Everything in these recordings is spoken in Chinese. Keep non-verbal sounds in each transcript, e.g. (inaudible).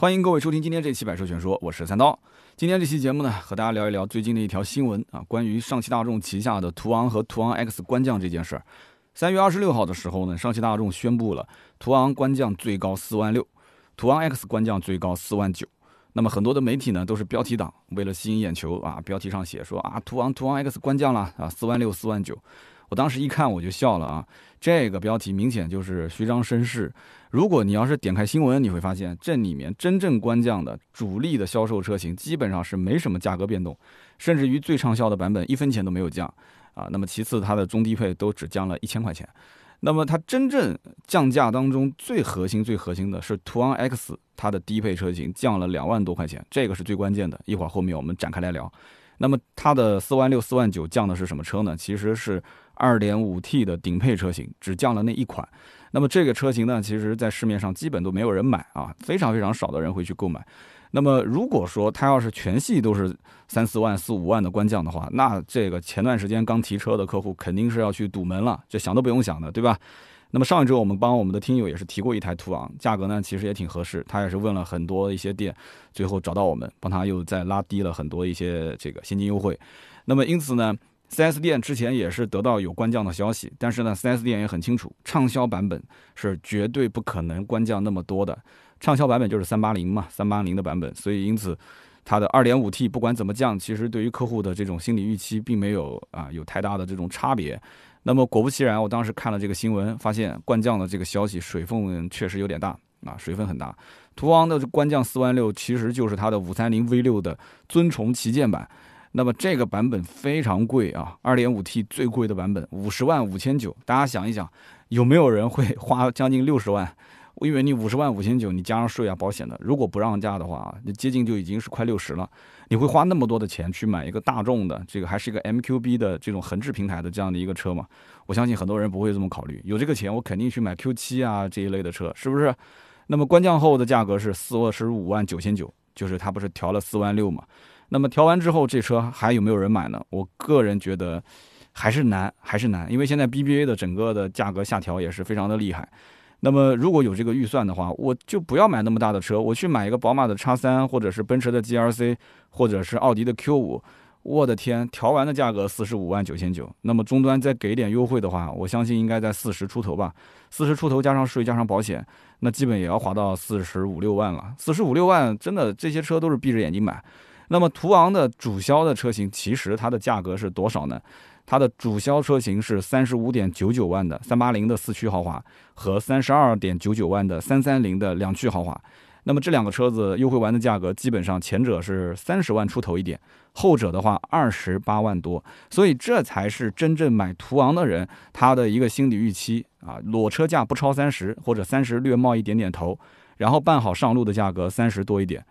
欢迎各位收听今天这期《百车全说》，我是三刀。今天这期节目呢，和大家聊一聊最近的一条新闻啊，关于上汽大众旗下的途昂和途昂 X 官降这件事儿。三月二十六号的时候呢，上汽大众宣布了途昂官降最高四万六，途昂 X 官降最高四万九。那么很多的媒体呢，都是标题党，为了吸引眼球啊，标题上写说啊，途昂途昂 X 官降了啊，四万六四万九。我当时一看我就笑了啊，这个标题明显就是虚张声势。如果你要是点开新闻，你会发现这里面真正官降的主力的销售车型基本上是没什么价格变动，甚至于最畅销的版本一分钱都没有降啊。那么其次它的中低配都只降了一千块钱。那么它真正降价当中最核心、最核心的是途昂 X，它的低配车型降了两万多块钱，这个是最关键的。一会儿后面我们展开来聊。那么它的四万六、四万九降的是什么车呢？其实是二点五 T 的顶配车型，只降了那一款。那么这个车型呢，其实在市面上基本都没有人买啊，非常非常少的人会去购买。那么如果说它要是全系都是三四万、四五万的官降的话，那这个前段时间刚提车的客户肯定是要去堵门了，这想都不用想的，对吧？那么上一周我们帮我们的听友也是提过一台途昂，价格呢其实也挺合适，他也是问了很多一些店，最后找到我们，帮他又再拉低了很多一些这个现金优惠。那么因此呢，4S 店之前也是得到有官降的消息，但是呢，4S 店也很清楚，畅销版本是绝对不可能官降那么多的。畅销版本就是三八零嘛，三八零的版本，所以因此，它的二点五 T 不管怎么降，其实对于客户的这种心理预期并没有啊有太大的这种差别。那么果不其然，我当时看了这个新闻，发现官降的这个消息水分确实有点大啊，水分很大。途昂的官降四万六，其实就是它的五三零 V 六的尊崇旗舰版。那么这个版本非常贵啊，二点五 T 最贵的版本五十万五千九。大家想一想，有没有人会花将近六十万？我以为你五十万五千九，你加上税啊、保险的，如果不让价的话啊，你接近就已经是快六十了。你会花那么多的钱去买一个大众的，这个还是一个 MQB 的这种横置平台的这样的一个车吗？我相信很多人不会这么考虑。有这个钱，我肯定去买 Q7 啊这一类的车，是不是？那么官降后的价格是四十五万九千九，就是它不是调了四万六嘛？那么调完之后，这车还有没有人买呢？我个人觉得还是难，还是难，因为现在 BBA 的整个的价格下调也是非常的厉害。那么如果有这个预算的话，我就不要买那么大的车，我去买一个宝马的叉三，或者是奔驰的 GLC，或者是奥迪的 Q 五。我的天，调完的价格四十五万九千九，那么终端再给点优惠的话，我相信应该在四十出头吧。四十出头加上税加上保险，那基本也要划到四十五六万了。四十五六万，真的这些车都是闭着眼睛买。那么途昂的主销的车型，其实它的价格是多少呢？它的主销车型是三十五点九九万的三八零的四驱豪华和三十二点九九万的三三零的两驱豪华。那么这两个车子优惠完的价格，基本上前者是三十万出头一点，后者的话二十八万多。所以这才是真正买途昂的人他的一个心理预期啊，裸车价不超三十或者三十略冒一点点头，然后办好上路的价格三十多一点。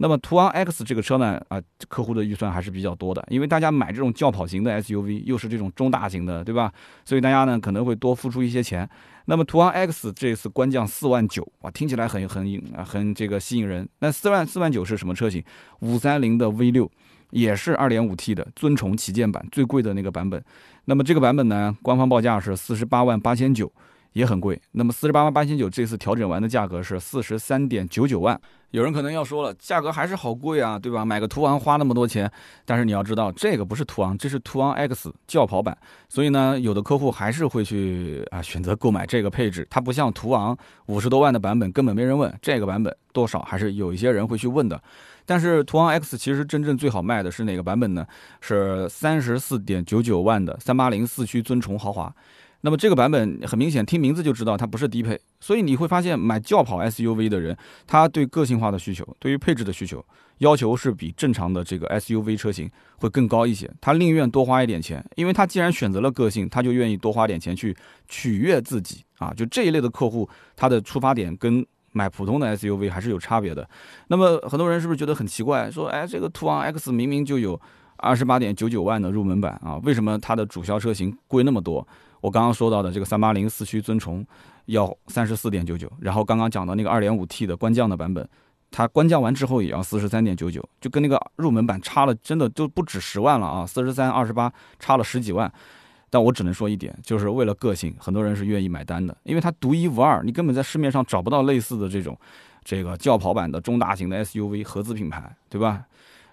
那么途昂 X 这个车呢，啊，客户的预算还是比较多的，因为大家买这种轿跑型的 SUV，又是这种中大型的，对吧？所以大家呢可能会多付出一些钱。那么途昂 X 这次官降四万九，哇，听起来很很啊很这个吸引人。那四万四万九是什么车型？五三零的 V 六，也是二点五 T 的尊崇旗舰版，最贵的那个版本。那么这个版本呢，官方报价是四十八万八千九。也很贵，那么四十八万八千九这次调整完的价格是四十三点九九万。有人可能要说了，价格还是好贵啊，对吧？买个途昂花那么多钱，但是你要知道，这个不是途昂，这是途昂 X 轿跑版，所以呢，有的客户还是会去啊选择购买这个配置。它不像途昂五十多万的版本根本没人问，这个版本多少还是有一些人会去问的。但是途昂 X 其实真正最好卖的是哪个版本呢？是三十四点九九万的三八零四驱尊崇豪华。那么这个版本很明显，听名字就知道它不是低配，所以你会发现买轿跑 SUV 的人，他对个性化的需求，对于配置的需求要求是比正常的这个 SUV 车型会更高一些。他宁愿多花一点钱，因为他既然选择了个性，他就愿意多花点钱去取悦自己啊。就这一类的客户，他的出发点跟买普通的 SUV 还是有差别的。那么很多人是不是觉得很奇怪？说，哎，这个途昂 X 明明就有二十八点九九万的入门版啊，为什么它的主销车型贵那么多？我刚刚说到的这个三八零四驱尊崇要三十四点九九，然后刚刚讲的那个二点五 T 的官降的版本，它官降完之后也要四十三点九九，就跟那个入门版差了，真的就不止十万了啊！四十三二十八差了十几万，但我只能说一点，就是为了个性，很多人是愿意买单的，因为它独一无二，你根本在市面上找不到类似的这种。这个轿跑版的中大型的 SUV 合资品牌，对吧？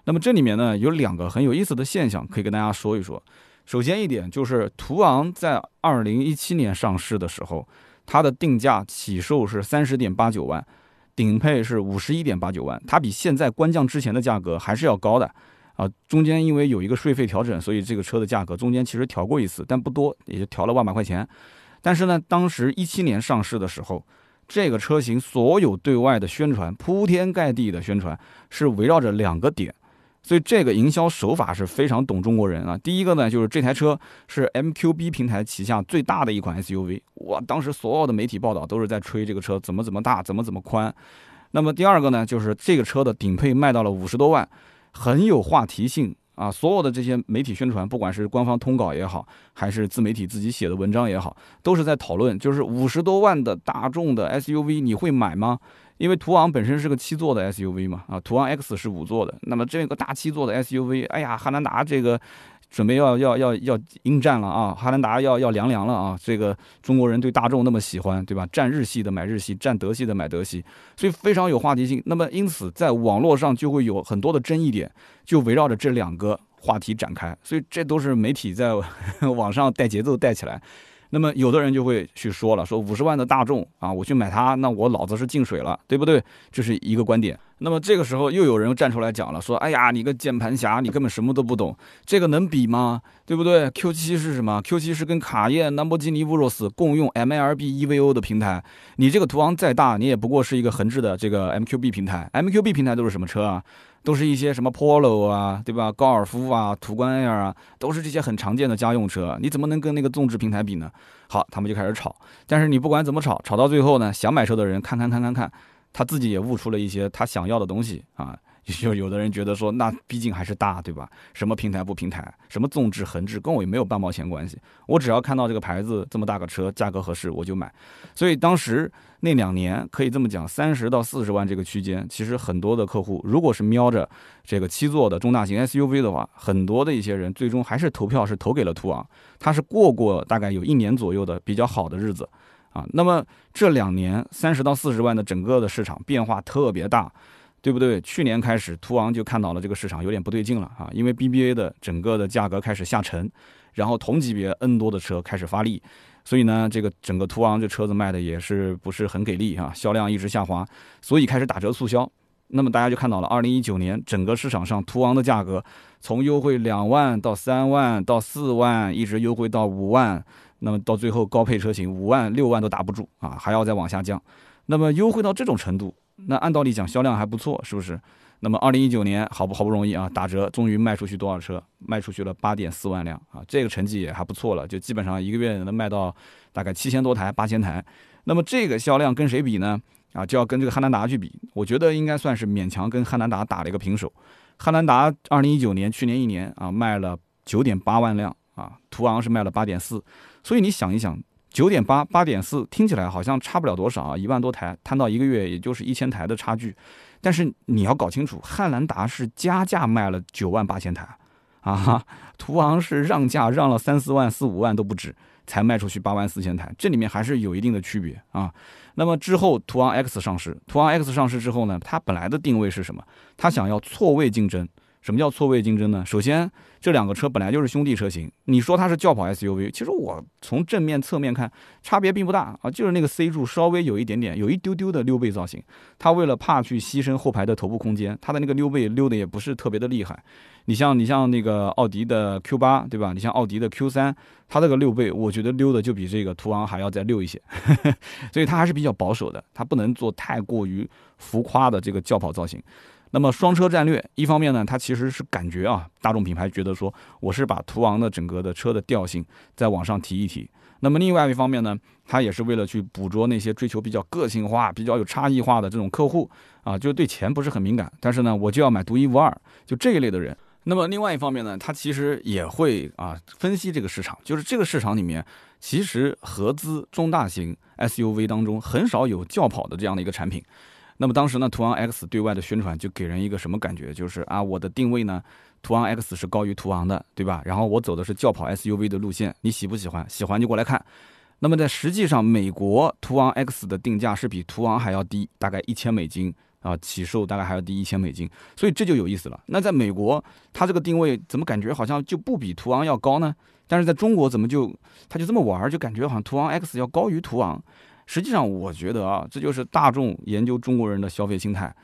那么这里面呢有两个很有意思的现象，可以跟大家说一说。首先一点就是途昂在二零一七年上市的时候，它的定价起售是三十点八九万，顶配是五十一点八九万，它比现在官降之前的价格还是要高的啊。中间因为有一个税费调整，所以这个车的价格中间其实调过一次，但不多，也就调了万把块钱。但是呢，当时一七年上市的时候，这个车型所有对外的宣传，铺天盖地的宣传是围绕着两个点。所以这个营销手法是非常懂中国人啊。第一个呢，就是这台车是 MQB 平台旗下最大的一款 SUV，哇，当时所有的媒体报道都是在吹这个车怎么怎么大，怎么怎么宽。那么第二个呢，就是这个车的顶配卖到了五十多万，很有话题性啊。所有的这些媒体宣传，不管是官方通稿也好，还是自媒体自己写的文章也好，都是在讨论，就是五十多万的大众的 SUV，你会买吗？因为途昂本身是个七座的 SUV 嘛，啊，途昂 X 是五座的，那么这个大七座的 SUV，哎呀，汉兰达这个准备要要要要应战了啊，汉兰达要要凉凉了啊，这个中国人对大众那么喜欢，对吧？占日系的买日系，占德系的买德系，所以非常有话题性。那么因此在网络上就会有很多的争议点，就围绕着这两个话题展开，所以这都是媒体在 (laughs) 网上带节奏带起来。那么有的人就会去说了，说五十万的大众啊，我去买它，那我脑子是进水了，对不对？这是一个观点。那么这个时候又有人站出来讲了，说，哎呀，你个键盘侠，你根本什么都不懂，这个能比吗？对不对？Q7 是什么？Q7 是跟卡宴、兰博基尼、乌罗斯共用 MLB EVO 的平台，你这个途昂再大，你也不过是一个横置的这个 MQB 平台。MQB 平台都是什么车啊？都是一些什么 Polo 啊，对吧？高尔夫啊，途观 Air 啊，都是这些很常见的家用车。你怎么能跟那个纵置平台比呢？好，他们就开始吵。但是你不管怎么吵，吵到最后呢，想买车的人看看看看看，他自己也悟出了一些他想要的东西啊。(laughs) 就有的人觉得说，那毕竟还是大，对吧？什么平台不平台，什么纵置横置，跟我也没有半毛钱关系。我只要看到这个牌子这么大个车，价格合适，我就买。所以当时那两年可以这么讲，三十到四十万这个区间，其实很多的客户，如果是瞄着这个七座的中大型 SUV 的话，很多的一些人最终还是投票是投给了途昂，他是过过大概有一年左右的比较好的日子啊。那么这两年三十到四十万的整个的市场变化特别大。对不对？去年开始，途昂就看到了这个市场有点不对劲了啊，因为 BBA 的整个的价格开始下沉，然后同级别 N 多的车开始发力，所以呢，这个整个途昂这车子卖的也是不是很给力啊，销量一直下滑，所以开始打折促销。那么大家就看到了，二零一九年整个市场上途昂的价格从优惠两万到三万到四万，一直优惠到五万，那么到最后高配车型五万六万都打不住啊，还要再往下降。那么优惠到这种程度。那按道理讲销量还不错，是不是？那么二零一九年好不好不容易啊，打折终于卖出去多少车？卖出去了八点四万辆啊，这个成绩也还不错了，就基本上一个月能卖到大概七千多台、八千台。那么这个销量跟谁比呢？啊，就要跟这个汉兰达去比。我觉得应该算是勉强跟汉兰达打了一个平手。汉兰达二零一九年去年一年啊卖了九点八万辆啊，途昂是卖了八点四，所以你想一想。九点八八点四听起来好像差不了多少啊，一万多台摊到一个月也就是一千台的差距，但是你要搞清楚，汉兰达是加价卖了九万八千台，啊，途昂是让价让了三四万四五万都不止才卖出去八万四千台，这里面还是有一定的区别啊。那么之后途昂 X 上市，途昂 X 上市之后呢，它本来的定位是什么？它想要错位竞争。什么叫错位竞争呢？首先，这两个车本来就是兄弟车型。你说它是轿跑 SUV，其实我从正面、侧面看，差别并不大啊，就是那个 C 柱稍微有一点点，有一丢丢的溜背造型。它为了怕去牺牲后排的头部空间，它的那个溜背溜的也不是特别的厉害。你像你像那个奥迪的 Q 八，对吧？你像奥迪的 Q 三，它这个溜背，我觉得溜的就比这个途昂还要再溜一些。(laughs) 所以它还是比较保守的，它不能做太过于浮夸的这个轿跑造型。那么双车战略，一方面呢，它其实是感觉啊，大众品牌觉得说，我是把途昂的整个的车的调性再往上提一提。那么另外一方面呢，它也是为了去捕捉那些追求比较个性化、比较有差异化的这种客户啊，就对钱不是很敏感，但是呢，我就要买独一无二，就这一类的人。那么另外一方面呢，它其实也会啊分析这个市场，就是这个市场里面，其实合资中大型 SUV 当中很少有轿跑的这样的一个产品。那么当时呢，途昂 X 对外的宣传就给人一个什么感觉？就是啊，我的定位呢，途昂 X 是高于途昂的，对吧？然后我走的是轿跑 SUV 的路线，你喜不喜欢？喜欢就过来看。那么在实际上，美国途昂 X 的定价是比途昂还要低，大概一千美金啊，起售大概还要低一千美金，所以这就有意思了。那在美国，它这个定位怎么感觉好像就不比途昂要高呢？但是在中国怎么就它就这么玩儿，就感觉好像途昂 X 要高于途昂？实际上，我觉得啊，这就是大众研究中国人的消费心态，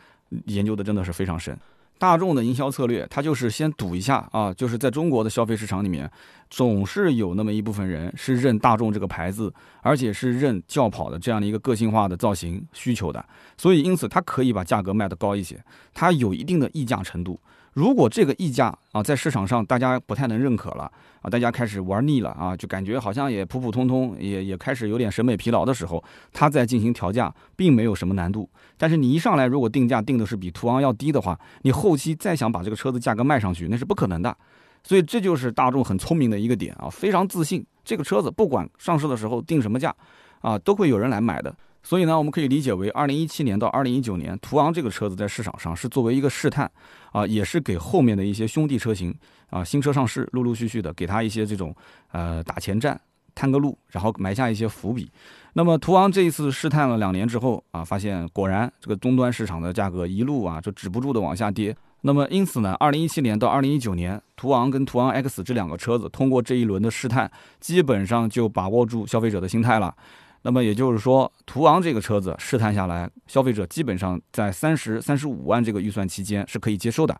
研究的真的是非常深。大众的营销策略，它就是先赌一下啊，就是在中国的消费市场里面，总是有那么一部分人是认大众这个牌子，而且是认轿跑的这样的一个个性化的造型需求的，所以因此它可以把价格卖得高一些，它有一定的溢价程度。如果这个溢价啊在市场上大家不太能认可了啊，大家开始玩腻了啊，就感觉好像也普普通通，也也开始有点审美疲劳的时候，它再进行调价，并没有什么难度。但是你一上来如果定价定的是比途昂要低的话，你后期再想把这个车子价格卖上去，那是不可能的。所以这就是大众很聪明的一个点啊，非常自信，这个车子不管上市的时候定什么价啊，都会有人来买的。所以呢，我们可以理解为，二零一七年到二零一九年，途昂这个车子在市场上是作为一个试探，啊，也是给后面的一些兄弟车型啊，新车上市，陆陆续续的给他一些这种呃打前站，探个路，然后埋下一些伏笔。那么途昂这一次试探了两年之后啊，发现果然这个终端市场的价格一路啊就止不住的往下跌。那么因此呢，二零一七年到二零一九年，途昂跟途昂 X 这两个车子通过这一轮的试探，基本上就把握住消费者的心态了。那么也就是说，途昂这个车子试探下来，消费者基本上在三十三十五万这个预算期间是可以接受的。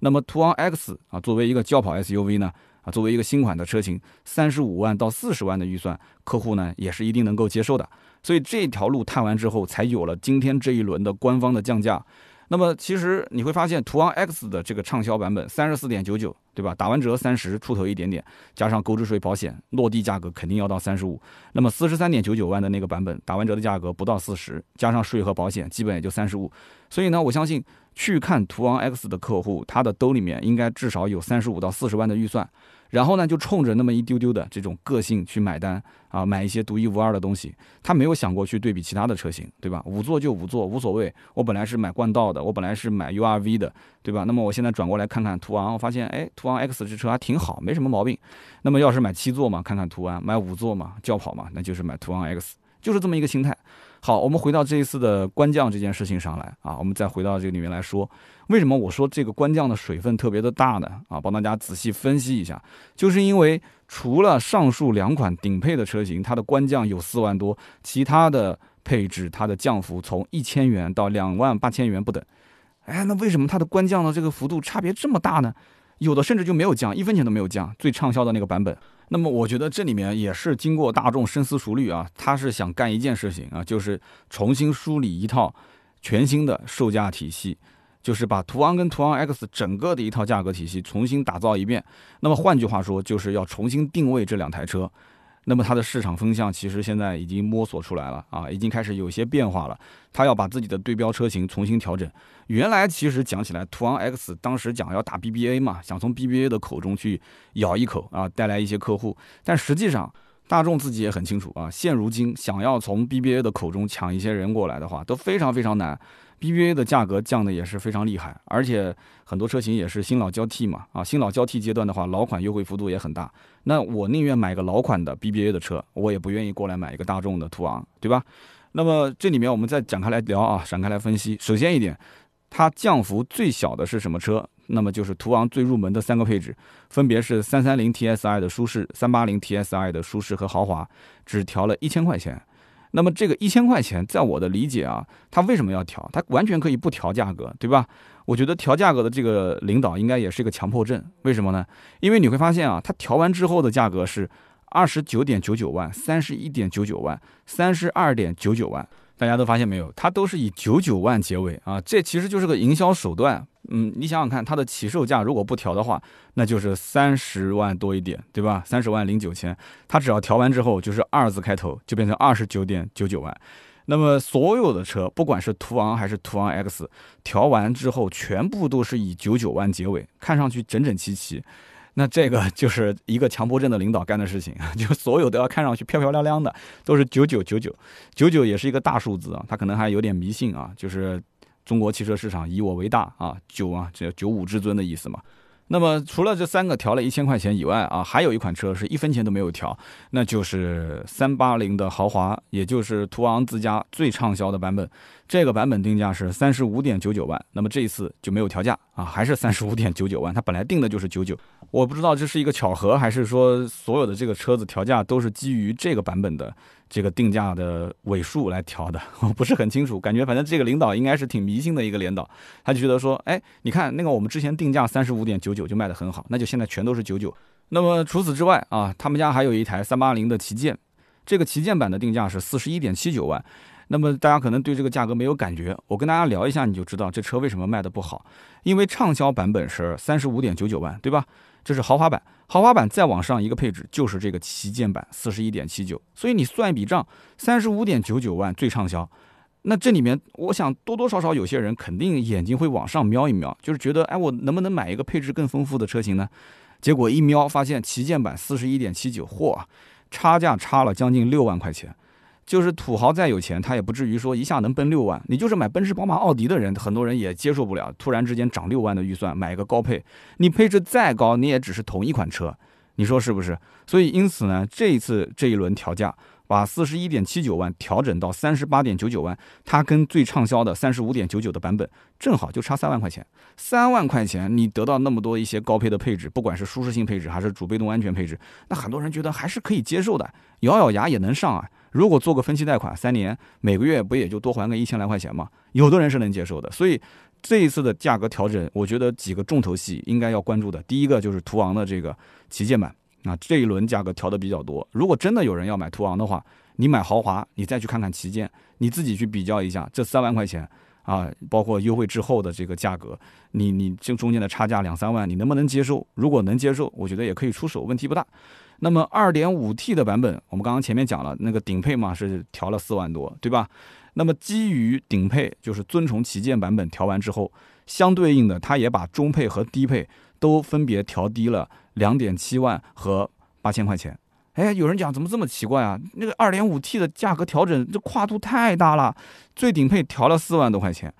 那么途昂 X 啊，作为一个轿跑 SUV 呢，啊，作为一个新款的车型，三十五万到四十万的预算，客户呢也是一定能够接受的。所以这条路探完之后，才有了今天这一轮的官方的降价。那么其实你会发现，途昂 X 的这个畅销版本三十四点九九，对吧？打完折三十出头一点点，加上购置税、保险，落地价格肯定要到三十五。那么四十三点九九万的那个版本，打完折的价格不到四十，加上税和保险，基本也就三十五。所以呢，我相信去看途昂 X 的客户，他的兜里面应该至少有三十五到四十万的预算。然后呢，就冲着那么一丢丢的这种个性去买单啊，买一些独一无二的东西。他没有想过去对比其他的车型，对吧？五座就五座，无所谓。我本来是买冠道的，我本来是买 URV 的，对吧？那么我现在转过来看看途昂，我发现，哎，途昂 X 这车还挺好，没什么毛病。那么要是买七座嘛，看看途安；买五座嘛，轿跑嘛，那就是买途昂 X，就是这么一个心态。好，我们回到这一次的官降这件事情上来啊，我们再回到这个里面来说。为什么我说这个官降的水分特别的大呢？啊，帮大家仔细分析一下，就是因为除了上述两款顶配的车型，它的官降有四万多，其他的配置它的降幅从一千元到两万八千元不等。哎，那为什么它的官降的这个幅度差别这么大呢？有的甚至就没有降，一分钱都没有降，最畅销的那个版本。那么我觉得这里面也是经过大众深思熟虑啊，他是想干一件事情啊，就是重新梳理一套全新的售价体系。就是把途昂跟途昂 X 整个的一套价格体系重新打造一遍。那么换句话说，就是要重新定位这两台车。那么它的市场风向其实现在已经摸索出来了啊，已经开始有些变化了。它要把自己的对标车型重新调整。原来其实讲起来，途昂 X 当时讲要打 BBA 嘛，想从 BBA 的口中去咬一口啊，带来一些客户。但实际上，大众自己也很清楚啊，现如今想要从 BBA 的口中抢一些人过来的话，都非常非常难。BBA 的价格降的也是非常厉害，而且很多车型也是新老交替嘛，啊，新老交替阶段的话，老款优惠幅度也很大。那我宁愿买个老款的 BBA 的车，我也不愿意过来买一个大众的途昂，对吧？那么这里面我们再展开来聊啊，展开来分析。首先一点，它降幅最小的是什么车？那么就是途昂最入门的三个配置，分别是三三零 TSI 的舒适、三八零 TSI 的舒适和豪华，只调了一千块钱。那么这个一千块钱，在我的理解啊，他为什么要调？他完全可以不调价格，对吧？我觉得调价格的这个领导应该也是一个强迫症。为什么呢？因为你会发现啊，他调完之后的价格是二十九点九九万、三十一点九九万、三十二点九九万。大家都发现没有？它都是以九九万结尾啊，这其实就是个营销手段。嗯，你想想看，它的起售价如果不调的话，那就是三十万多一点，对吧？三十万零九千，它只要调完之后就是二字开头，就变成二十九点九九万。那么所有的车，不管是途昂还是途昂 X，调完之后全部都是以九九万结尾，看上去整整齐齐。那这个 (laughs) 就是一个强迫症的领导干的事情，(laughs) 就所有都要看上去漂漂亮亮的，都是九九九九，九九也是一个大数字啊，他可能还有点迷信啊，就是中国汽车市场以我为大啊，九啊，这九五至尊的意思嘛。那么除了这三个调了一千块钱以外啊，还有一款车是一分钱都没有调，那就是三八零的豪华，也就是途昂自家最畅销的版本。这个版本定价是三十五点九九万，那么这一次就没有调价啊，还是 (laughs) 三十五点九九万。它本来定的就是九九，我不知道这是一个巧合，还是说所有的这个车子调价都是基于这个版本的这个定价的尾数来调的，(laughs) 我不是很清楚。感觉反正这个领导应该是挺迷信的一个领导，他就觉得说，哎，你看那个我们之前定价三十五点九九就卖得很好，那就现在全都是九九。那么除此之外啊，他们家还有一台三八零的旗舰，这个旗舰版的定价是四十一点七九万。那么大家可能对这个价格没有感觉，我跟大家聊一下，你就知道这车为什么卖的不好。因为畅销版本是三十五点九九万，对吧？这是豪华版，豪华版再往上一个配置就是这个旗舰版四十一点七九。所以你算一笔账，三十五点九九万最畅销，那这里面我想多多少少有些人肯定眼睛会往上瞄一瞄，就是觉得哎，我能不能买一个配置更丰富的车型呢？结果一瞄发现旗舰版四十一点七九，嚯，差价差了将近六万块钱。就是土豪再有钱，他也不至于说一下能奔六万。你就是买奔驰、宝马、奥迪的人，很多人也接受不了。突然之间涨六万的预算买一个高配，你配置再高，你也只是同一款车，你说是不是？所以因此呢，这一次这一轮调价，把四十一点七九万调整到三十八点九九万，它跟最畅销的三十五点九九的版本正好就差三万块钱。三万块钱你得到那么多一些高配的配置，不管是舒适性配置还是主被动安全配置，那很多人觉得还是可以接受的，咬咬牙也能上啊。如果做个分期贷款，三年每个月不也就多还个一千来块钱吗？有的人是能接受的。所以这一次的价格调整，我觉得几个重头戏应该要关注的。第一个就是途昂的这个旗舰版啊，这一轮价格调的比较多。如果真的有人要买途昂的话，你买豪华，你再去看看旗舰，你自己去比较一下这三万块钱啊，包括优惠之后的这个价格，你你这中间的差价两三万，你能不能接受？如果能接受，我觉得也可以出手，问题不大。那么二点五 T 的版本，我们刚刚前面讲了，那个顶配嘛是调了四万多，对吧？那么基于顶配，就是尊崇旗舰版本调完之后，相对应的，它也把中配和低配都分别调低了两点七万和八千块钱。哎，有人讲怎么这么奇怪啊？那个二点五 T 的价格调整，这跨度太大了，最顶配调了四万多块钱，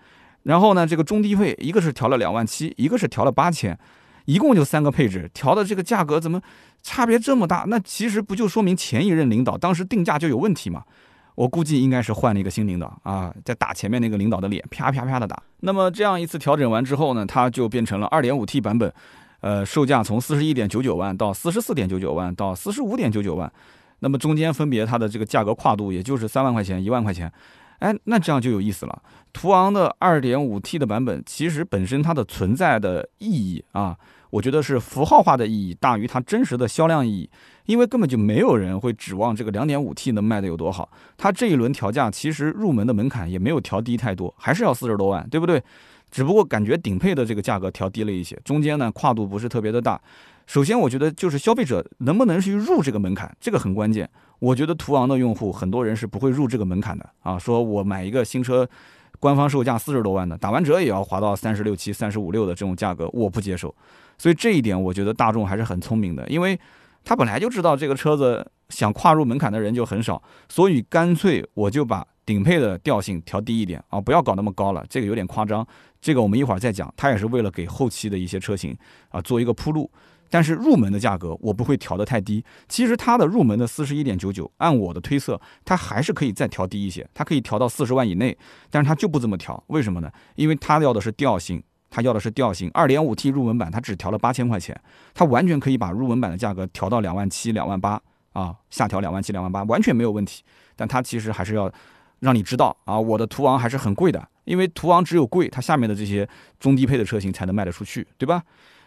然后呢，这个中低配一个是调了两万七，一个是调了八千。一共就三个配置，调的这个价格怎么差别这么大？那其实不就说明前一任领导当时定价就有问题吗？我估计应该是换了一个新领导啊，在打前面那个领导的脸，啪啪啪的打。那么这样一次调整完之后呢，它就变成了二点五 T 版本，呃，售价从四十一点九九万到四十四点九九万到四十五点九九万，那么中间分别它的这个价格跨度也就是三万块钱、一万块钱。哎，那这样就有意思了。途昂的二点五 T 的版本，其实本身它的存在的意义啊，我觉得是符号化的意义大于它真实的销量意义，因为根本就没有人会指望这个两点五 T 能卖的有多好。它这一轮调价，其实入门的门槛也没有调低太多，还是要四十多万，对不对？只不过感觉顶配的这个价格调低了一些，中间呢跨度不是特别的大。首先，我觉得就是消费者能不能去入这个门槛，这个很关键。我觉得途昂的用户很多人是不会入这个门槛的啊。说我买一个新车，官方售价四十多万的，打完折也要划到三十六七、三十五六的这种价格，我不接受。所以这一点，我觉得大众还是很聪明的，因为他本来就知道这个车子想跨入门槛的人就很少，所以干脆我就把顶配的调性调低一点啊，不要搞那么高了，这个有点夸张。这个我们一会儿再讲，它也是为了给后期的一些车型啊做一个铺路。但是入门的价格我不会调得太低。其实它的入门的四十一点九九，按我的推测，它还是可以再调低一些，它可以调到四十万以内。但是它就不这么调，为什么呢？因为它要的是调性，它要的是调性。二点五 T 入门版它只调了八千块钱，它完全可以把入门版的价格调到两万七、两万八啊，下调两万七、两万八完全没有问题。但它其实还是要让你知道啊，我的途昂还是很贵的，因为途昂只有贵，它下面的这些中低配的车型才能卖得出去，对吧？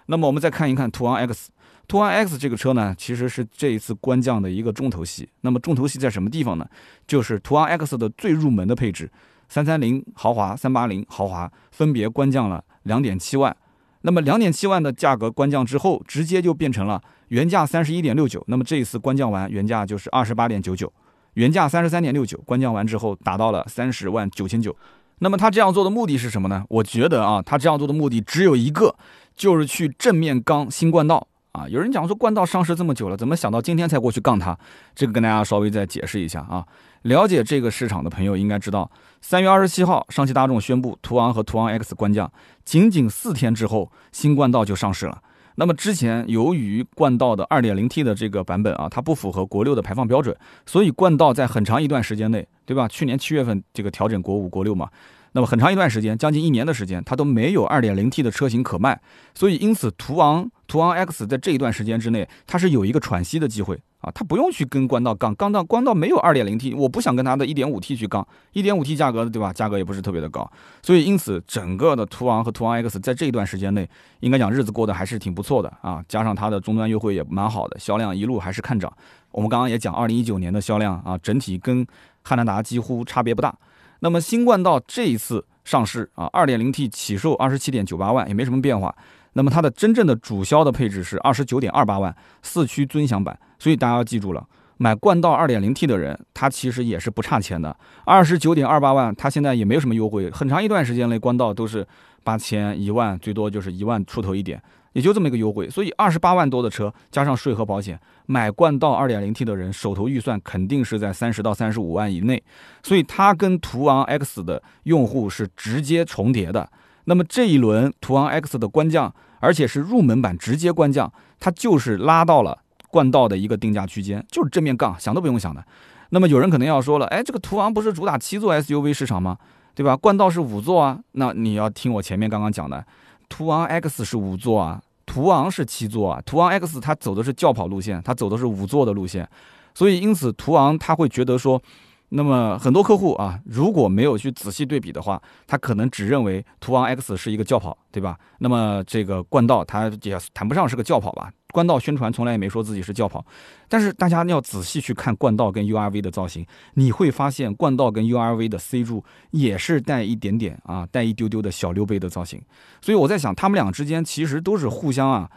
那么我们再看一看途昂 X，途昂 X 这个车呢，其实是这一次官降的一个重头戏。那么重头戏在什么地方呢？就是途昂 X 的最入门的配置，三三零豪华、三八零豪华分别官降了两点七万。那么两点七万的价格官降之后，直接就变成了原价三十一点六九。那么这一次官降完，原价就是二十八点九九，原价三十三点六九，官降完之后达到了三十万九千九。那么他这样做的目的是什么呢？我觉得啊，他这样做的目的只有一个。就是去正面刚新冠道啊！有人讲说冠道上市这么久了，怎么想到今天才过去杠它？这个跟大家稍微再解释一下啊。了解这个市场的朋友应该知道，三月二十七号，上汽大众宣布途昂和途昂 X 官降，仅仅四天之后，新冠道就上市了。那么之前由于冠道的 2.0T 的这个版本啊，它不符合国六的排放标准，所以冠道在很长一段时间内，对吧？去年七月份这个调整国五、国六嘛。那么很长一段时间，将近一年的时间，它都没有 2.0T 的车型可卖，所以因此途昂途昂 X 在这一段时间之内，它是有一个喘息的机会啊，它不用去跟冠道杠，杠到冠道没有 2.0T，我不想跟它的 1.5T 去杠，1.5T 价格对吧？价格也不是特别的高，所以因此整个的途昂和途昂 X 在这一段时间内，应该讲日子过得还是挺不错的啊，加上它的终端优惠也蛮好的，销量一路还是看涨。我们刚刚也讲2019年的销量啊，整体跟汉兰达几乎差别不大。那么新冠道这一次。上市啊，二点零 T 起售二十七点九八万，也没什么变化。那么它的真正的主销的配置是二十九点二八万四驱尊享版，所以大家要记住了，买冠道二点零 T 的人，他其实也是不差钱的。二十九点二八万，他现在也没有什么优惠，很长一段时间内冠道都是八千一万，最多就是一万出头一点。也就这么一个优惠，所以二十八万多的车加上税和保险，买冠道二点零 T 的人手头预算肯定是在三十到三十五万以内，所以它跟途昂 X 的用户是直接重叠的。那么这一轮途昂 X 的官降，而且是入门版直接官降，它就是拉到了冠道的一个定价区间，就是正面杠，想都不用想的。那么有人可能要说了，哎，这个途昂不是主打七座 SUV 市场吗？对吧？冠道是五座啊，那你要听我前面刚刚讲的，途昂 X 是五座啊。途昂是七座啊，途昂 X 它走的是轿跑路线，它走的是五座的路线，所以因此途昂他会觉得说，那么很多客户啊，如果没有去仔细对比的话，他可能只认为途昂 X 是一个轿跑，对吧？那么这个冠道它也谈不上是个轿跑吧。冠道宣传从来也没说自己是轿跑，但是大家要仔细去看冠道跟 URV 的造型，你会发现冠道跟 URV 的 C 柱也是带一点点啊，带一丢丢的小溜背的造型。所以我在想，他们俩之间其实都是互相啊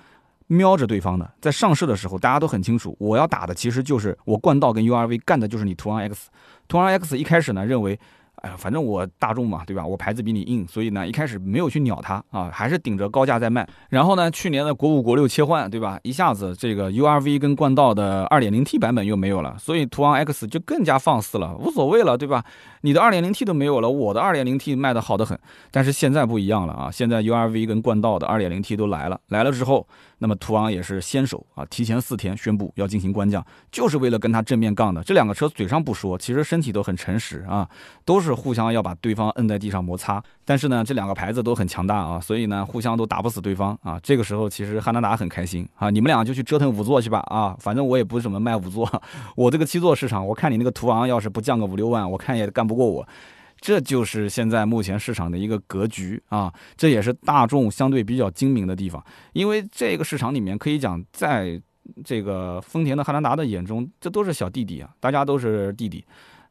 瞄着对方的。在上市的时候，大家都很清楚，我要打的其实就是我冠道跟 URV 干的就是你途昂 X。途昂 X 一开始呢认为。哎呀，反正我大众嘛，对吧？我牌子比你硬，所以呢，一开始没有去鸟它啊，还是顶着高价在卖。然后呢，去年的国五、国六切换，对吧？一下子这个 URV 跟冠道的 2.0T 版本又没有了，所以途昂 X 就更加放肆了，无所谓了，对吧？你的 2.0T 都没有了，我的 2.0T 卖的好的很。但是现在不一样了啊，现在 URV 跟冠道的 2.0T 都来了，来了之后。那么途昂也是先手啊，提前四天宣布要进行官降，就是为了跟他正面杠的。这两个车嘴上不说，其实身体都很诚实啊，都是互相要把对方摁在地上摩擦。但是呢，这两个牌子都很强大啊，所以呢，互相都打不死对方啊。这个时候其实汉兰达很开心啊，你们俩就去折腾五座去吧啊，反正我也不怎么卖五座，我这个七座市场，我看你那个途昂要是不降个五六万，我看也干不过我。这就是现在目前市场的一个格局啊，这也是大众相对比较精明的地方。因为这个市场里面可以讲，在这个丰田的汉兰达的眼中，这都是小弟弟啊，大家都是弟弟，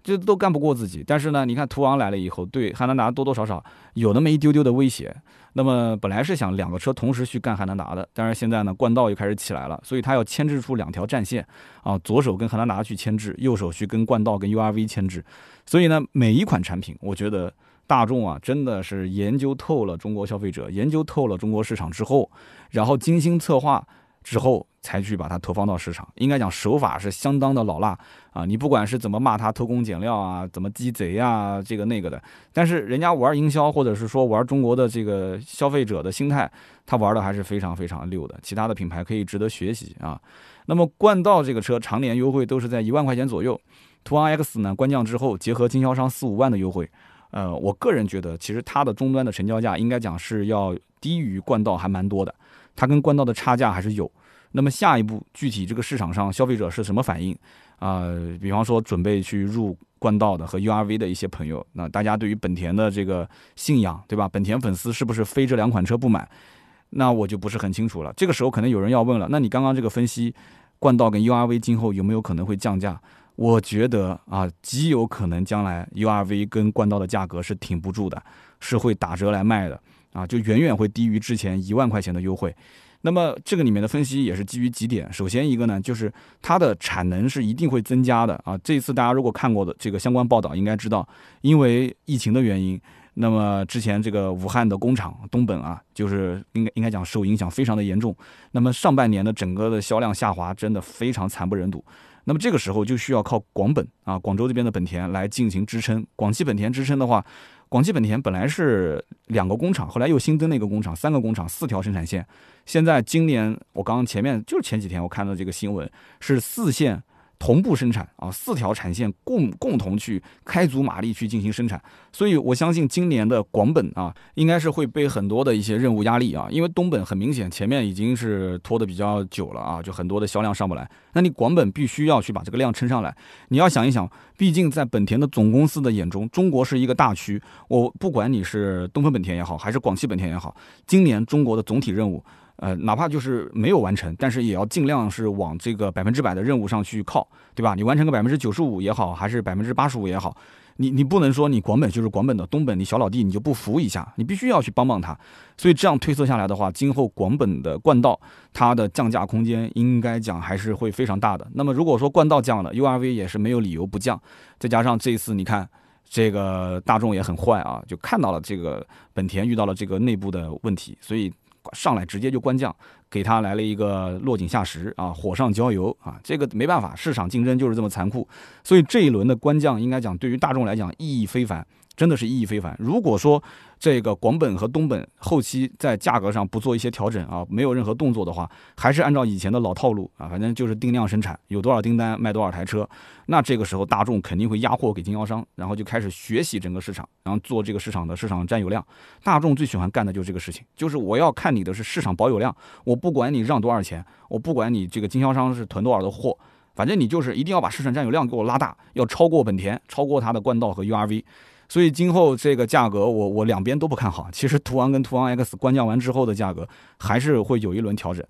这都干不过自己。但是呢，你看途昂来了以后，对汉兰达多多少少有那么一丢丢的威胁。那么本来是想两个车同时去干汉兰达的，但是现在呢，冠道又开始起来了，所以他要牵制出两条战线啊，左手跟汉兰达去牵制，右手去跟冠道跟 URV 牵制。所以呢，每一款产品，我觉得大众啊，真的是研究透了中国消费者，研究透了中国市场之后，然后精心策划。之后才去把它投放到市场，应该讲手法是相当的老辣啊！你不管是怎么骂他偷工减料啊，怎么鸡贼啊，这个那个的，但是人家玩营销或者是说玩中国的这个消费者的心态，他玩的还是非常非常溜的。其他的品牌可以值得学习啊。那么冠道这个车常年优惠都是在一万块钱左右，途昂 X 呢官降之后，结合经销商四五万的优惠，呃，我个人觉得其实它的终端的成交价应该讲是要低于冠道还蛮多的。它跟冠道的差价还是有，那么下一步具体这个市场上消费者是什么反应啊？比方说准备去入冠道的和 URV 的一些朋友，那大家对于本田的这个信仰，对吧？本田粉丝是不是非这两款车不买？那我就不是很清楚了。这个时候可能有人要问了，那你刚刚这个分析，冠道跟 URV 今后有没有可能会降价？我觉得啊，极有可能将来 URV 跟冠道的价格是挺不住的，是会打折来卖的。啊，就远远会低于之前一万块钱的优惠。那么这个里面的分析也是基于几点。首先一个呢，就是它的产能是一定会增加的啊。这一次大家如果看过的这个相关报道，应该知道，因为疫情的原因，那么之前这个武汉的工厂东本啊，就是应该应该讲受影响非常的严重。那么上半年的整个的销量下滑，真的非常惨不忍睹。那么这个时候就需要靠广本啊，广州这边的本田来进行支撑。广汽本田支撑的话。广汽本田本来是两个工厂，后来又新增了一个工厂，三个工厂，四条生产线。现在今年我刚刚前面就是前几天我看到这个新闻，是四线。同步生产啊，四条产线共共同去开足马力去进行生产，所以我相信今年的广本啊，应该是会被很多的一些任务压力啊，因为东本很明显前面已经是拖得比较久了啊，就很多的销量上不来，那你广本必须要去把这个量撑上来。你要想一想，毕竟在本田的总公司的眼中，中国是一个大区，我不管你是东风本田也好，还是广汽本田也好，今年中国的总体任务。呃，哪怕就是没有完成，但是也要尽量是往这个百分之百的任务上去靠，对吧？你完成个百分之九十五也好，还是百分之八十五也好，你你不能说你广本就是广本的东本，你小老弟你就不服一下，你必须要去帮帮他。所以这样推测下来的话，今后广本的冠道它的降价空间应该讲还是会非常大的。那么如果说冠道降了，URV 也是没有理由不降。再加上这一次你看这个大众也很坏啊，就看到了这个本田遇到了这个内部的问题，所以。上来直接就官降，给他来了一个落井下石啊，火上浇油啊，这个没办法，市场竞争就是这么残酷，所以这一轮的官降应该讲对于大众来讲意义非凡。真的是意义非凡。如果说这个广本和东本后期在价格上不做一些调整啊，没有任何动作的话，还是按照以前的老套路啊，反正就是定量生产，有多少订单卖多少台车。那这个时候大众肯定会压货给经销商，然后就开始学习整个市场，然后做这个市场的市场占有量。大众最喜欢干的就是这个事情，就是我要看你的是市场保有量，我不管你让多少钱，我不管你这个经销商是囤多少的货，反正你就是一定要把市场占有量给我拉大，要超过本田，超过它的冠道和 URV。所以今后这个价格，我我两边都不看好。其实途昂跟途昂 X 官降完之后的价格，还是会有一轮调整。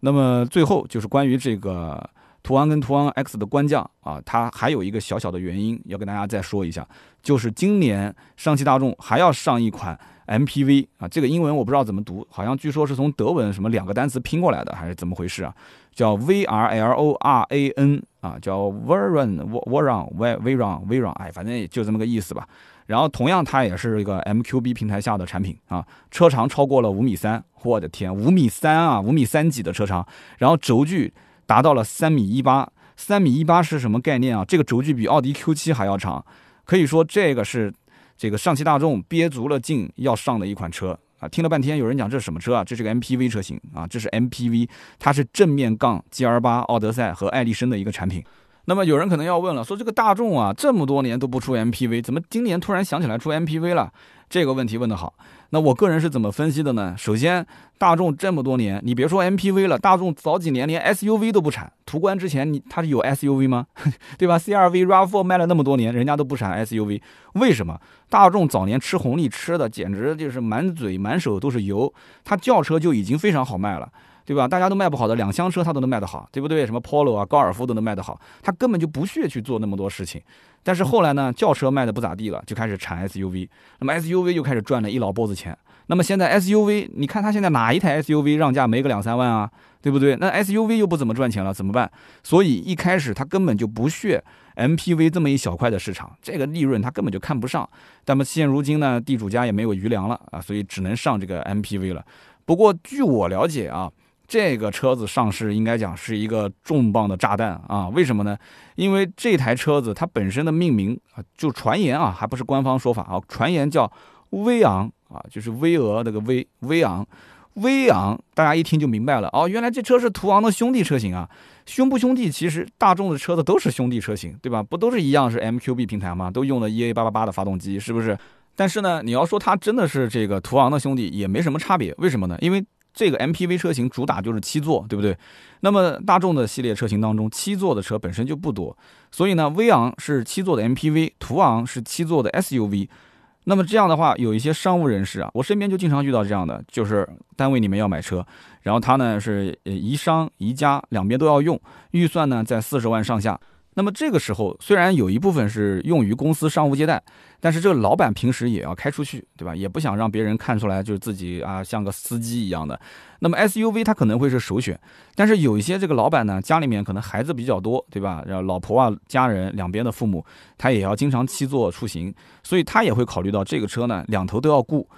那么最后就是关于这个途昂跟途昂 X 的官降啊，它还有一个小小的原因要跟大家再说一下，就是今年上汽大众还要上一款 MPV 啊，这个英文我不知道怎么读，好像据说是从德文什么两个单词拼过来的，还是怎么回事啊？叫 V R L O R A N 啊，叫 Veron Veron Veron Veron，哎，反正也就这么个意思吧。然后同样，它也是一个 MQB 平台下的产品啊，车长超过了五米三，我的天，五米三啊，五米三几的车长，然后轴距达到了三米一八，三米一八是什么概念啊？这个轴距比奥迪 Q7 还要长，可以说这个是这个上汽大众憋足了劲要上的一款车啊。听了半天，有人讲这是什么车啊？这是个 MPV 车型啊，这是 MPV，它是正面杠 GL8、奥德赛和爱丽绅的一个产品。那么有人可能要问了，说这个大众啊，这么多年都不出 MPV，怎么今年突然想起来出 MPV 了？这个问题问得好。那我个人是怎么分析的呢？首先，大众这么多年，你别说 MPV 了，大众早几年连 SUV 都不产。途观之前，你它是有 SUV 吗？(laughs) 对吧？CRV、RAV4 卖了那么多年，人家都不产 SUV，为什么？大众早年吃红利吃的简直就是满嘴满手都是油，它轿车就已经非常好卖了。对吧？大家都卖不好的两厢车，它都能卖得好，对不对？什么 Polo 啊、高尔夫都能卖得好，它根本就不屑去做那么多事情。但是后来呢，轿车卖的不咋地了，就开始产 SUV，那么 SUV 又开始赚了一老波子钱。那么现在 SUV，你看它现在哪一台 SUV 让价没个两三万啊？对不对？那 SUV 又不怎么赚钱了，怎么办？所以一开始它根本就不屑 MPV 这么一小块的市场，这个利润它根本就看不上。那么现如今呢，地主家也没有余粮了啊，所以只能上这个 MPV 了。不过据我了解啊。这个车子上市应该讲是一个重磅的炸弹啊！为什么呢？因为这台车子它本身的命名啊，就传言啊，还不是官方说法啊，传言叫威昂啊，就是巍峨那个威威昂，威昂，大家一听就明白了哦，原来这车是途昂的兄弟车型啊，兄不兄弟？其实大众的车子都是兄弟车型，对吧？不都是一样是 MQB 平台吗？都用的 EA 八八八的发动机，是不是？但是呢，你要说它真的是这个途昂的兄弟，也没什么差别。为什么呢？因为这个 MPV 车型主打就是七座，对不对？那么大众的系列车型当中，七座的车本身就不多，所以呢，威昂是七座的 MPV，途昂是七座的 SUV。那么这样的话，有一些商务人士啊，我身边就经常遇到这样的，就是单位里面要买车，然后他呢是宜商宜家两边都要用，预算呢在四十万上下。那么这个时候，虽然有一部分是用于公司商务接待，但是这个老板平时也要开出去，对吧？也不想让别人看出来就是自己啊像个司机一样的。那么 SUV 它可能会是首选，但是有一些这个老板呢，家里面可能孩子比较多，对吧？然后老婆啊、家人两边的父母，他也要经常七座出行，所以他也会考虑到这个车呢两头都要顾，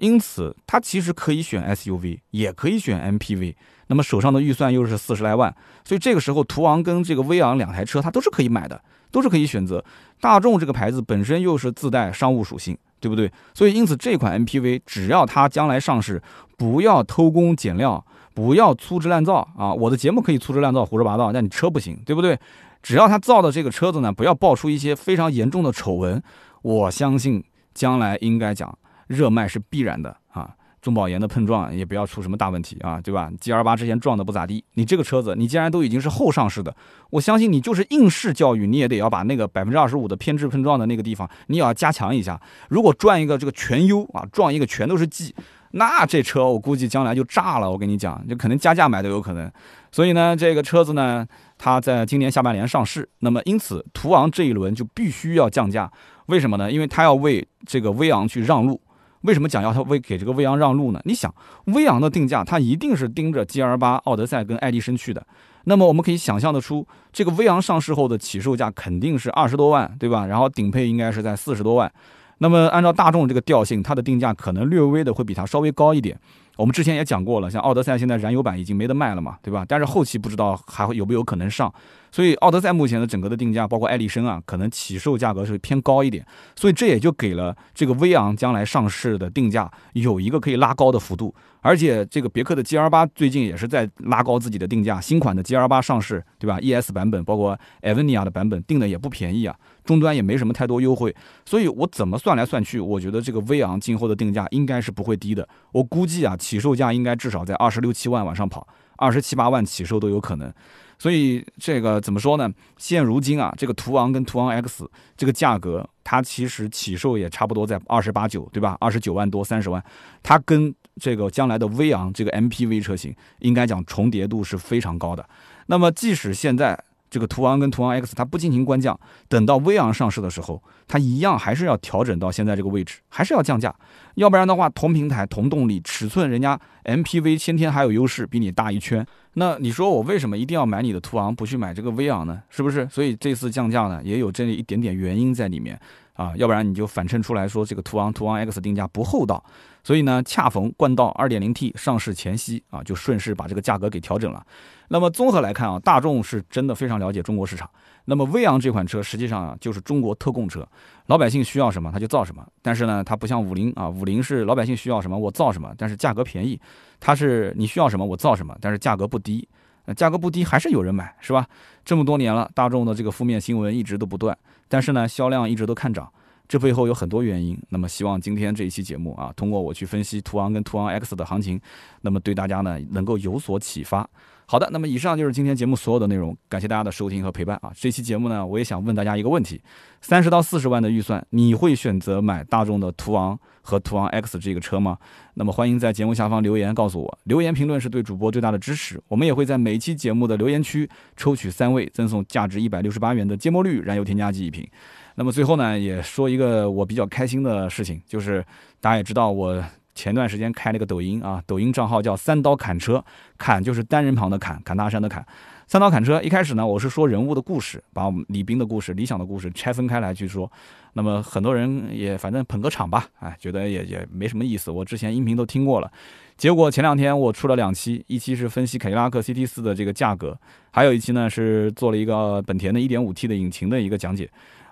因此他其实可以选 SUV，也可以选 MPV。那么手上的预算又是四十来万，所以这个时候途昂跟这个威昂两台车，它都是可以买的，都是可以选择。大众这个牌子本身又是自带商务属性，对不对？所以因此这款 MPV 只要它将来上市，不要偷工减料，不要粗制滥造啊！我的节目可以粗制滥造、胡说八道，但你车不行，对不对？只要他造的这个车子呢，不要爆出一些非常严重的丑闻，我相信将来应该讲热卖是必然的啊。中保研的碰撞也不要出什么大问题啊，对吧？G L 八之前撞的不咋地，你这个车子你既然都已经是后上市的，我相信你就是应试教育，你也得要把那个百分之二十五的偏置碰撞的那个地方，你也要加强一下。如果转一个这个全优啊，撞一个全都是 G，那这车我估计将来就炸了。我跟你讲，就可能加价买都有可能。所以呢，这个车子呢。它在今年下半年上市，那么因此途昂这一轮就必须要降价，为什么呢？因为它要为这个威昂去让路。为什么讲要他为给这个威昂让路呢？你想，威昂的定价它一定是盯着 G L 八、奥德赛跟爱迪生去的。那么我们可以想象得出，这个威昂上市后的起售价肯定是二十多万，对吧？然后顶配应该是在四十多万。那么按照大众这个调性，它的定价可能略微的会比它稍微高一点。我们之前也讲过了，像奥德赛现在燃油版已经没得卖了嘛，对吧？但是后期不知道还有没有可能上，所以奥德赛目前的整个的定价，包括爱丽绅啊，可能起售价格是偏高一点，所以这也就给了这个威昂将来上市的定价有一个可以拉高的幅度。而且这个别克的 G L 八最近也是在拉高自己的定价，新款的 G L 八上市，对吧？E S 版本包括艾文尼亚的版本定的也不便宜啊，终端也没什么太多优惠，所以我怎么算来算去，我觉得这个威昂今后的定价应该是不会低的，我估计啊，起售价应该至少在二十六七万往上跑，二十七八万起售都有可能。所以这个怎么说呢？现如今啊，这个途昂跟途昂 X 这个价格，它其实起售也差不多在二十八九，对吧？二十九万多三十万，它跟这个将来的威昂这个 MPV 车型，应该讲重叠度是非常高的。那么，即使现在这个途昂跟途昂 X 它不进行官降，等到威昂上市的时候，它一样还是要调整到现在这个位置，还是要降价。要不然的话，同平台、同动力、尺寸，人家 MPV 先天还有优势，比你大一圈。那你说我为什么一定要买你的途昂，不去买这个威昂呢？是不是？所以这次降价呢，也有这一点点原因在里面。啊，要不然你就反衬出来说这个途昂途昂 X 定价不厚道，所以呢，恰逢冠道 2.0T 上市前夕啊，就顺势把这个价格给调整了。那么综合来看啊，大众是真的非常了解中国市场。那么威昂这款车实际上啊就是中国特供车，老百姓需要什么它就造什么。但是呢，它不像五菱啊，五菱是老百姓需要什么我造什么，但是价格便宜。它是你需要什么我造什么，但是价格不低。价格不低还是有人买，是吧？这么多年了，大众的这个负面新闻一直都不断。但是呢，销量一直都看涨，这背后有很多原因。那么，希望今天这一期节目啊，通过我去分析途昂跟途昂 X 的行情，那么对大家呢能够有所启发。好的，那么以上就是今天节目所有的内容，感谢大家的收听和陪伴啊。这期节目呢，我也想问大家一个问题：三十到四十万的预算，你会选择买大众的途昂和途昂 X 这个车吗？那么欢迎在节目下方留言告诉我，留言评论是对主播最大的支持。我们也会在每期节目的留言区抽取三位，赠送价值一百六十八元的芥末绿燃油添加剂一瓶。那么最后呢，也说一个我比较开心的事情，就是大家也知道，我前段时间开了个抖音啊，抖音账号叫三刀砍车，砍就是单人旁的砍，砍大山的砍。三刀砍车，一开始呢，我是说人物的故事，把我们李斌的故事、理想的故事拆分开来去说。那么很多人也反正捧个场吧，哎，觉得也也没什么意思。我之前音频都听过了，结果前两天我出了两期，一期是分析凯迪拉克 CT 四的这个价格，还有一期呢是做了一个本田的 1.5T 的引擎的一个讲解。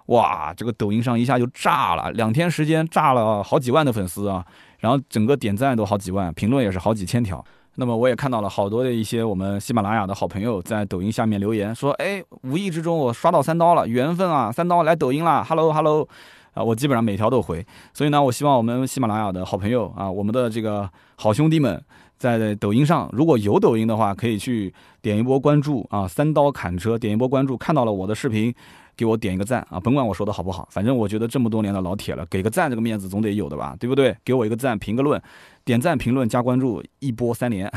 哇，这个抖音上一下就炸了，两天时间炸了好几万的粉丝啊，然后整个点赞都好几万，评论也是好几千条。那么我也看到了好多的一些我们喜马拉雅的好朋友在抖音下面留言说，哎，无意之中我刷到三刀了，缘分啊，三刀来抖音啦，hello hello，啊，我基本上每条都回，所以呢，我希望我们喜马拉雅的好朋友啊，我们的这个好兄弟们在抖音上，如果有抖音的话，可以去点一波关注啊，三刀砍车，点一波关注，看到了我的视频。给我点一个赞啊！甭管我说的好不好，反正我觉得这么多年的老铁了，给个赞这个面子总得有的吧，对不对？给我一个赞，评个论，点赞、评论、加关注，一波三连，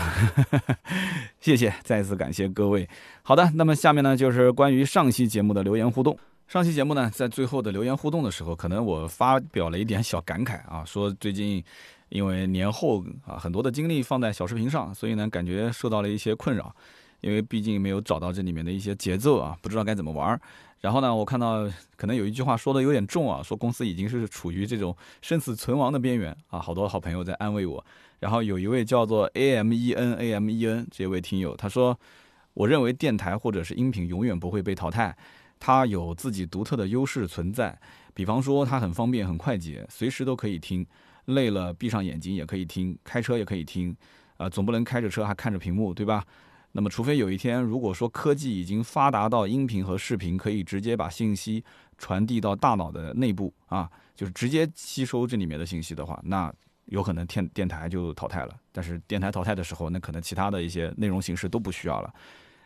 (laughs) 谢谢，再次感谢各位。好的，那么下面呢就是关于上期节目的留言互动。上期节目呢，在最后的留言互动的时候，可能我发表了一点小感慨啊，说最近因为年后啊，很多的精力放在小视频上，所以呢，感觉受到了一些困扰，因为毕竟没有找到这里面的一些节奏啊，不知道该怎么玩儿。然后呢，我看到可能有一句话说的有点重啊，说公司已经是处于这种生死存亡的边缘啊，好多好朋友在安慰我。然后有一位叫做 A M E N A M E N 这位听友，他说，我认为电台或者是音频永远不会被淘汰，它有自己独特的优势存在。比方说，它很方便、很快捷，随时都可以听，累了闭上眼睛也可以听，开车也可以听，啊，总不能开着车还看着屏幕，对吧？那么，除非有一天，如果说科技已经发达到音频和视频可以直接把信息传递到大脑的内部啊，就是直接吸收这里面的信息的话，那有可能电电台就淘汰了。但是电台淘汰的时候，那可能其他的一些内容形式都不需要了。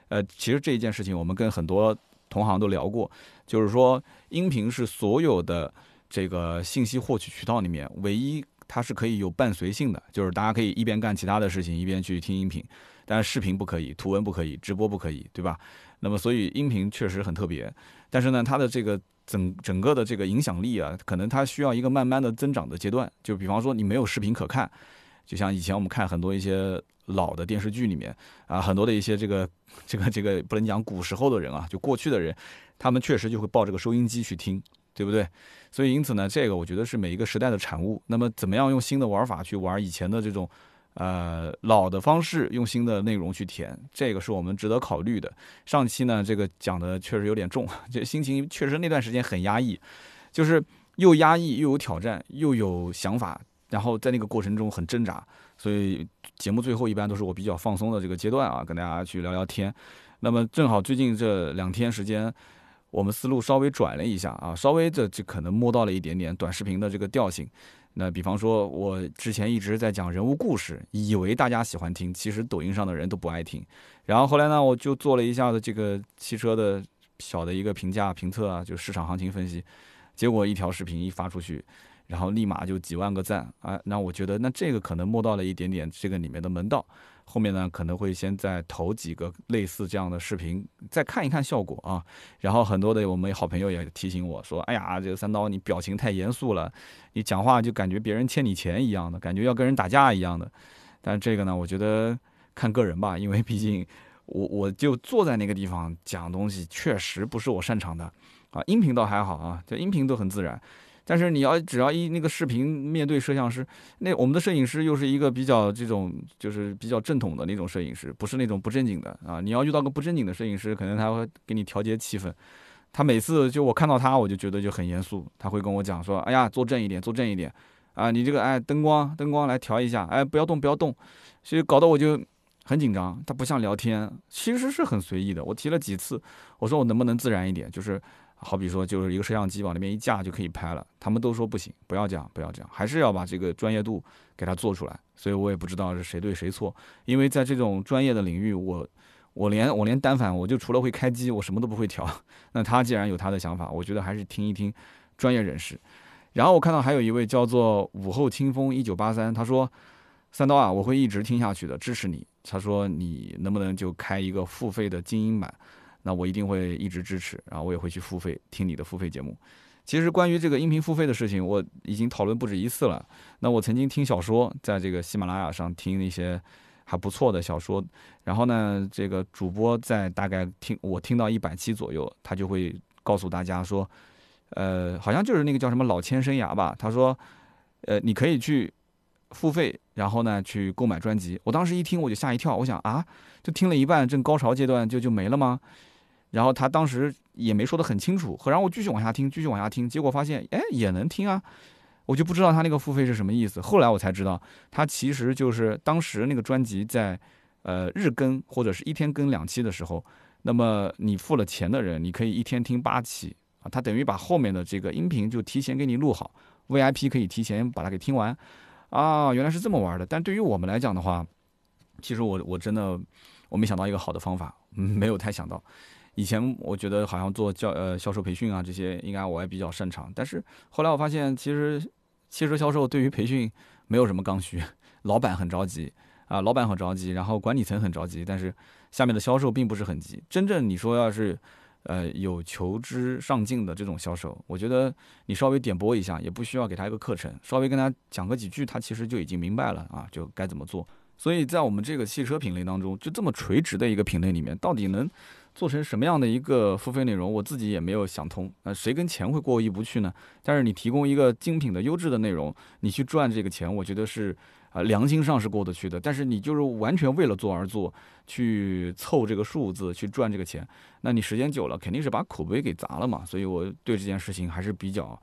呃，其实这一件事情，我们跟很多同行都聊过，就是说，音频是所有的这个信息获取渠道里面唯一它是可以有伴随性的，就是大家可以一边干其他的事情，一边去听音频。但是视频不可以，图文不可以，直播不可以，对吧？那么所以音频确实很特别，但是呢，它的这个整整个的这个影响力啊，可能它需要一个慢慢的增长的阶段。就比方说你没有视频可看，就像以前我们看很多一些老的电视剧里面啊，很多的一些这个这个这个不能讲古时候的人啊，就过去的人，他们确实就会抱这个收音机去听，对不对？所以因此呢，这个我觉得是每一个时代的产物。那么怎么样用新的玩法去玩以前的这种？呃，老的方式用新的内容去填，这个是我们值得考虑的。上期呢，这个讲的确实有点重，(laughs) 这心情确实那段时间很压抑，就是又压抑又有挑战，又有想法，然后在那个过程中很挣扎。所以节目最后一般都是我比较放松的这个阶段啊，跟大家去聊聊天。那么正好最近这两天时间，我们思路稍微转了一下啊，稍微这就可能摸到了一点点短视频的这个调性。那比方说，我之前一直在讲人物故事，以为大家喜欢听，其实抖音上的人都不爱听。然后后来呢，我就做了一下子这个汽车的小的一个评价评测啊，就市场行情分析。结果一条视频一发出去，然后立马就几万个赞啊！那我觉得，那这个可能摸到了一点点这个里面的门道。后面呢，可能会先再投几个类似这样的视频，再看一看效果啊。然后很多的我们好朋友也提醒我说：“哎呀，这个三刀你表情太严肃了，你讲话就感觉别人欠你钱一样的，感觉要跟人打架一样的。”但这个呢，我觉得看个人吧，因为毕竟我 (laughs) 我就坐在那个地方讲东西，确实不是我擅长的啊。音频倒还好啊，这音频都很自然。但是你要只要一那个视频面对摄像师，那我们的摄影师又是一个比较这种就是比较正统的那种摄影师，不是那种不正经的啊。你要遇到个不正经的摄影师，可能他会给你调节气氛。他每次就我看到他，我就觉得就很严肃，他会跟我讲说：“哎呀，坐正一点，坐正一点啊，你这个哎灯光灯光来调一下，哎不要动不要动。”所以搞得我就很紧张。他不像聊天，其实是很随意的。我提了几次，我说我能不能自然一点，就是。好比说，就是一个摄像机往那边一架就可以拍了，他们都说不行，不要这样，不要这样，还是要把这个专业度给它做出来。所以我也不知道是谁对谁错，因为在这种专业的领域，我我连我连单反，我就除了会开机，我什么都不会调。(laughs) 那他既然有他的想法，我觉得还是听一听专业人士。然后我看到还有一位叫做午后清风一九八三，他说：“三刀啊，我会一直听下去的，支持你。”他说：“你能不能就开一个付费的精英版？”那我一定会一直支持，然后我也会去付费听你的付费节目。其实关于这个音频付费的事情，我已经讨论不止一次了。那我曾经听小说，在这个喜马拉雅上听一些还不错的小说，然后呢，这个主播在大概听我听到一百期左右，他就会告诉大家说，呃，好像就是那个叫什么老千生涯吧，他说，呃，你可以去付费，然后呢去购买专辑。我当时一听我就吓一跳，我想啊，就听了一半，正高潮阶段就就没了吗？然后他当时也没说得很清楚，然后我继续往下听，继续往下听，结果发现，哎，也能听啊，我就不知道他那个付费是什么意思。后来我才知道，他其实就是当时那个专辑在，呃，日更或者是一天更两期的时候，那么你付了钱的人，你可以一天听八期啊，他等于把后面的这个音频就提前给你录好，VIP 可以提前把它给听完，啊，原来是这么玩的。但对于我们来讲的话，其实我我真的我没想到一个好的方法，没有太想到。以前我觉得好像做教呃销售培训啊这些应该我也比较擅长，但是后来我发现其实汽车销售对于培训没有什么刚需，老板很着急啊，老板很着急，然后管理层很着急，但是下面的销售并不是很急。真正你说要是呃有求知上进的这种销售，我觉得你稍微点拨一下，也不需要给他一个课程，稍微跟他讲个几句，他其实就已经明白了啊，就该怎么做。所以在我们这个汽车品类当中，就这么垂直的一个品类里面，到底能？做成什么样的一个付费内容，我自己也没有想通。那谁跟钱会过意不去呢？但是你提供一个精品的优质的内容，你去赚这个钱，我觉得是啊，良心上是过得去的。但是你就是完全为了做而做，去凑这个数字，去赚这个钱，那你时间久了肯定是把口碑给砸了嘛。所以我对这件事情还是比较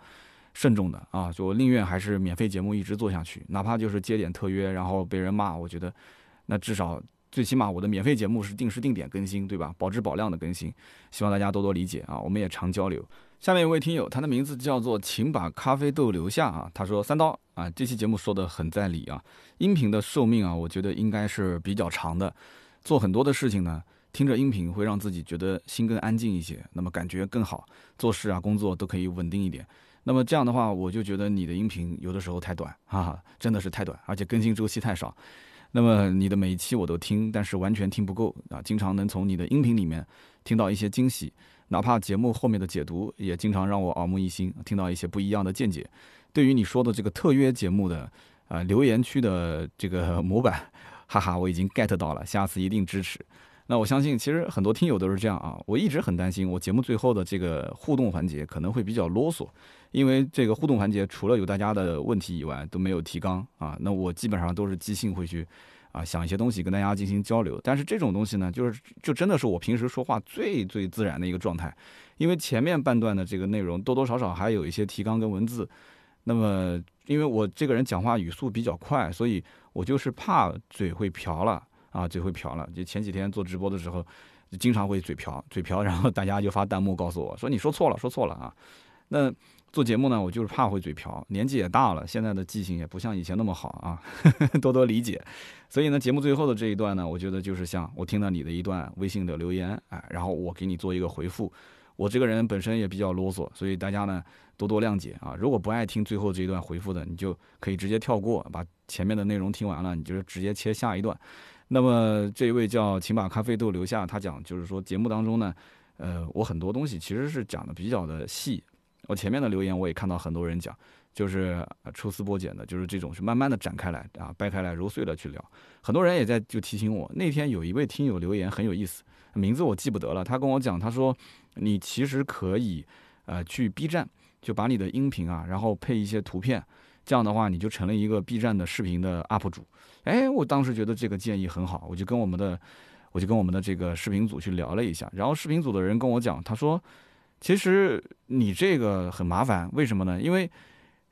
慎重的啊，就我宁愿还是免费节目一直做下去，哪怕就是接点特约，然后被人骂，我觉得那至少。最起码我的免费节目是定时定点更新，对吧？保质保量的更新，希望大家多多理解啊！我们也常交流。下面一位听友，他的名字叫做“请把咖啡豆留下”啊，他说：“三刀啊，这期节目说的很在理啊，音频的寿命啊，我觉得应该是比较长的。做很多的事情呢，听着音频会让自己觉得心更安静一些，那么感觉更好，做事啊、工作都可以稳定一点。那么这样的话，我就觉得你的音频有的时候太短哈啊，真的是太短，而且更新周期太少。”那么你的每一期我都听，但是完全听不够啊！经常能从你的音频里面听到一些惊喜，哪怕节目后面的解读也经常让我耳目一新，听到一些不一样的见解。对于你说的这个特约节目的啊留言区的这个模板，(laughs) 哈哈，我已经 get 到了，下次一定支持。那我相信，其实很多听友都是这样啊。我一直很担心，我节目最后的这个互动环节可能会比较啰嗦，因为这个互动环节除了有大家的问题以外，都没有提纲啊。那我基本上都是即兴会去啊想一些东西跟大家进行交流。但是这种东西呢，就是就真的是我平时说话最最自然的一个状态，因为前面半段的这个内容多多少少还有一些提纲跟文字。那么因为我这个人讲话语速比较快，所以我就是怕嘴会瓢了。啊，嘴会瓢了。就前几天做直播的时候，就经常会嘴瓢，嘴瓢，然后大家就发弹幕告诉我说你说错了，说错了啊。那做节目呢，我就是怕会嘴瓢，年纪也大了，现在的记性也不像以前那么好啊，(laughs) 多多理解。所以呢，节目最后的这一段呢，我觉得就是像我听到你的一段微信的留言，哎，然后我给你做一个回复。我这个人本身也比较啰嗦，所以大家呢多多谅解啊。如果不爱听最后这一段回复的，你就可以直接跳过，把前面的内容听完了，你就直接切下一段。那么这一位叫请把咖啡豆留下，他讲就是说节目当中呢，呃，我很多东西其实是讲的比较的细。我前面的留言我也看到很多人讲，就是抽丝剥茧的，就是这种是慢慢的展开来啊，掰开来揉碎了去聊。很多人也在就提醒我，那天有一位听友留言很有意思，名字我记不得了。他跟我讲，他说你其实可以呃去 B 站，就把你的音频啊，然后配一些图片。这样的话，你就成了一个 B 站的视频的 UP 主。哎，我当时觉得这个建议很好，我就跟我们的，我就跟我们的这个视频组去聊了一下。然后视频组的人跟我讲，他说，其实你这个很麻烦，为什么呢？因为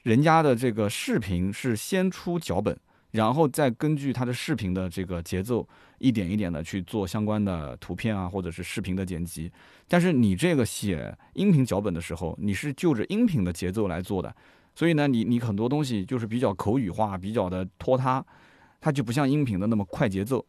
人家的这个视频是先出脚本，然后再根据他的视频的这个节奏，一点一点的去做相关的图片啊，或者是视频的剪辑。但是你这个写音频脚本的时候，你是就着音频的节奏来做的。所以呢，你你很多东西就是比较口语化，比较的拖沓，它就不像音频的那么快节奏。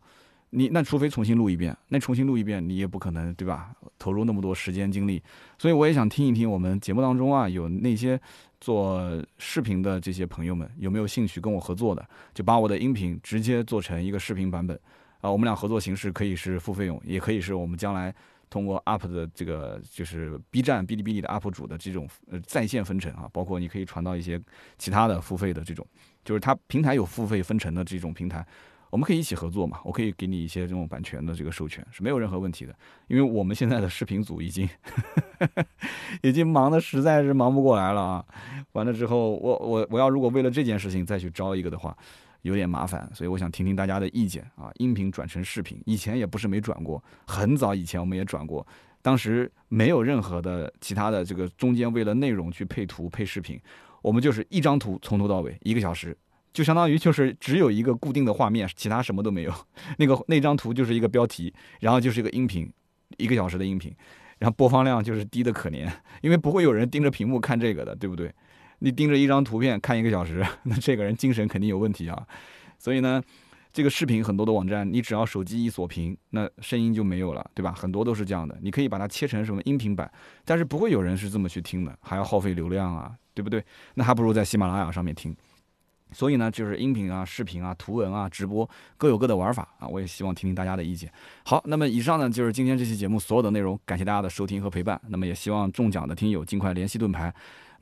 你那除非重新录一遍，那重新录一遍你也不可能对吧？投入那么多时间精力。所以我也想听一听我们节目当中啊，有那些做视频的这些朋友们有没有兴趣跟我合作的，就把我的音频直接做成一个视频版本啊。我们俩合作形式可以是付费用，也可以是我们将来。通过 UP 的这个就是 B 站、哔哩哔哩的 UP 主的这种呃在线分成啊，包括你可以传到一些其他的付费的这种，就是它平台有付费分成的这种平台，我们可以一起合作嘛。我可以给你一些这种版权的这个授权是没有任何问题的，因为我们现在的视频组已经 (laughs) 已经忙的实在是忙不过来了啊。完了之后，我我我要如果为了这件事情再去招一个的话。有点麻烦，所以我想听听大家的意见啊。音频转成视频，以前也不是没转过，很早以前我们也转过，当时没有任何的其他的这个中间为了内容去配图配视频，我们就是一张图从头到尾一个小时，就相当于就是只有一个固定的画面，其他什么都没有。那个那张图就是一个标题，然后就是一个音频，一个小时的音频，然后播放量就是低的可怜，因为不会有人盯着屏幕看这个的，对不对？你盯着一张图片看一个小时，(laughs) 那这个人精神肯定有问题啊！所以呢，这个视频很多的网站，你只要手机一锁屏，那声音就没有了，对吧？很多都是这样的。你可以把它切成什么音频版，但是不会有人是这么去听的，还要耗费流量啊，对不对？那还不如在喜马拉雅上面听。所以呢，就是音频啊、视频啊、图文啊、直播各有各的玩法啊。我也希望听听大家的意见。好，那么以上呢就是今天这期节目所有的内容，感谢大家的收听和陪伴。那么也希望中奖的听友尽快联系盾牌。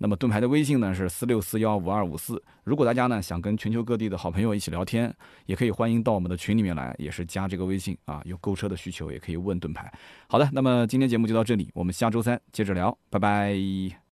那么盾牌的微信呢是四六四幺五二五四。如果大家呢想跟全球各地的好朋友一起聊天，也可以欢迎到我们的群里面来，也是加这个微信啊。有购车的需求也可以问盾牌。好的，那么今天节目就到这里，我们下周三接着聊，拜拜。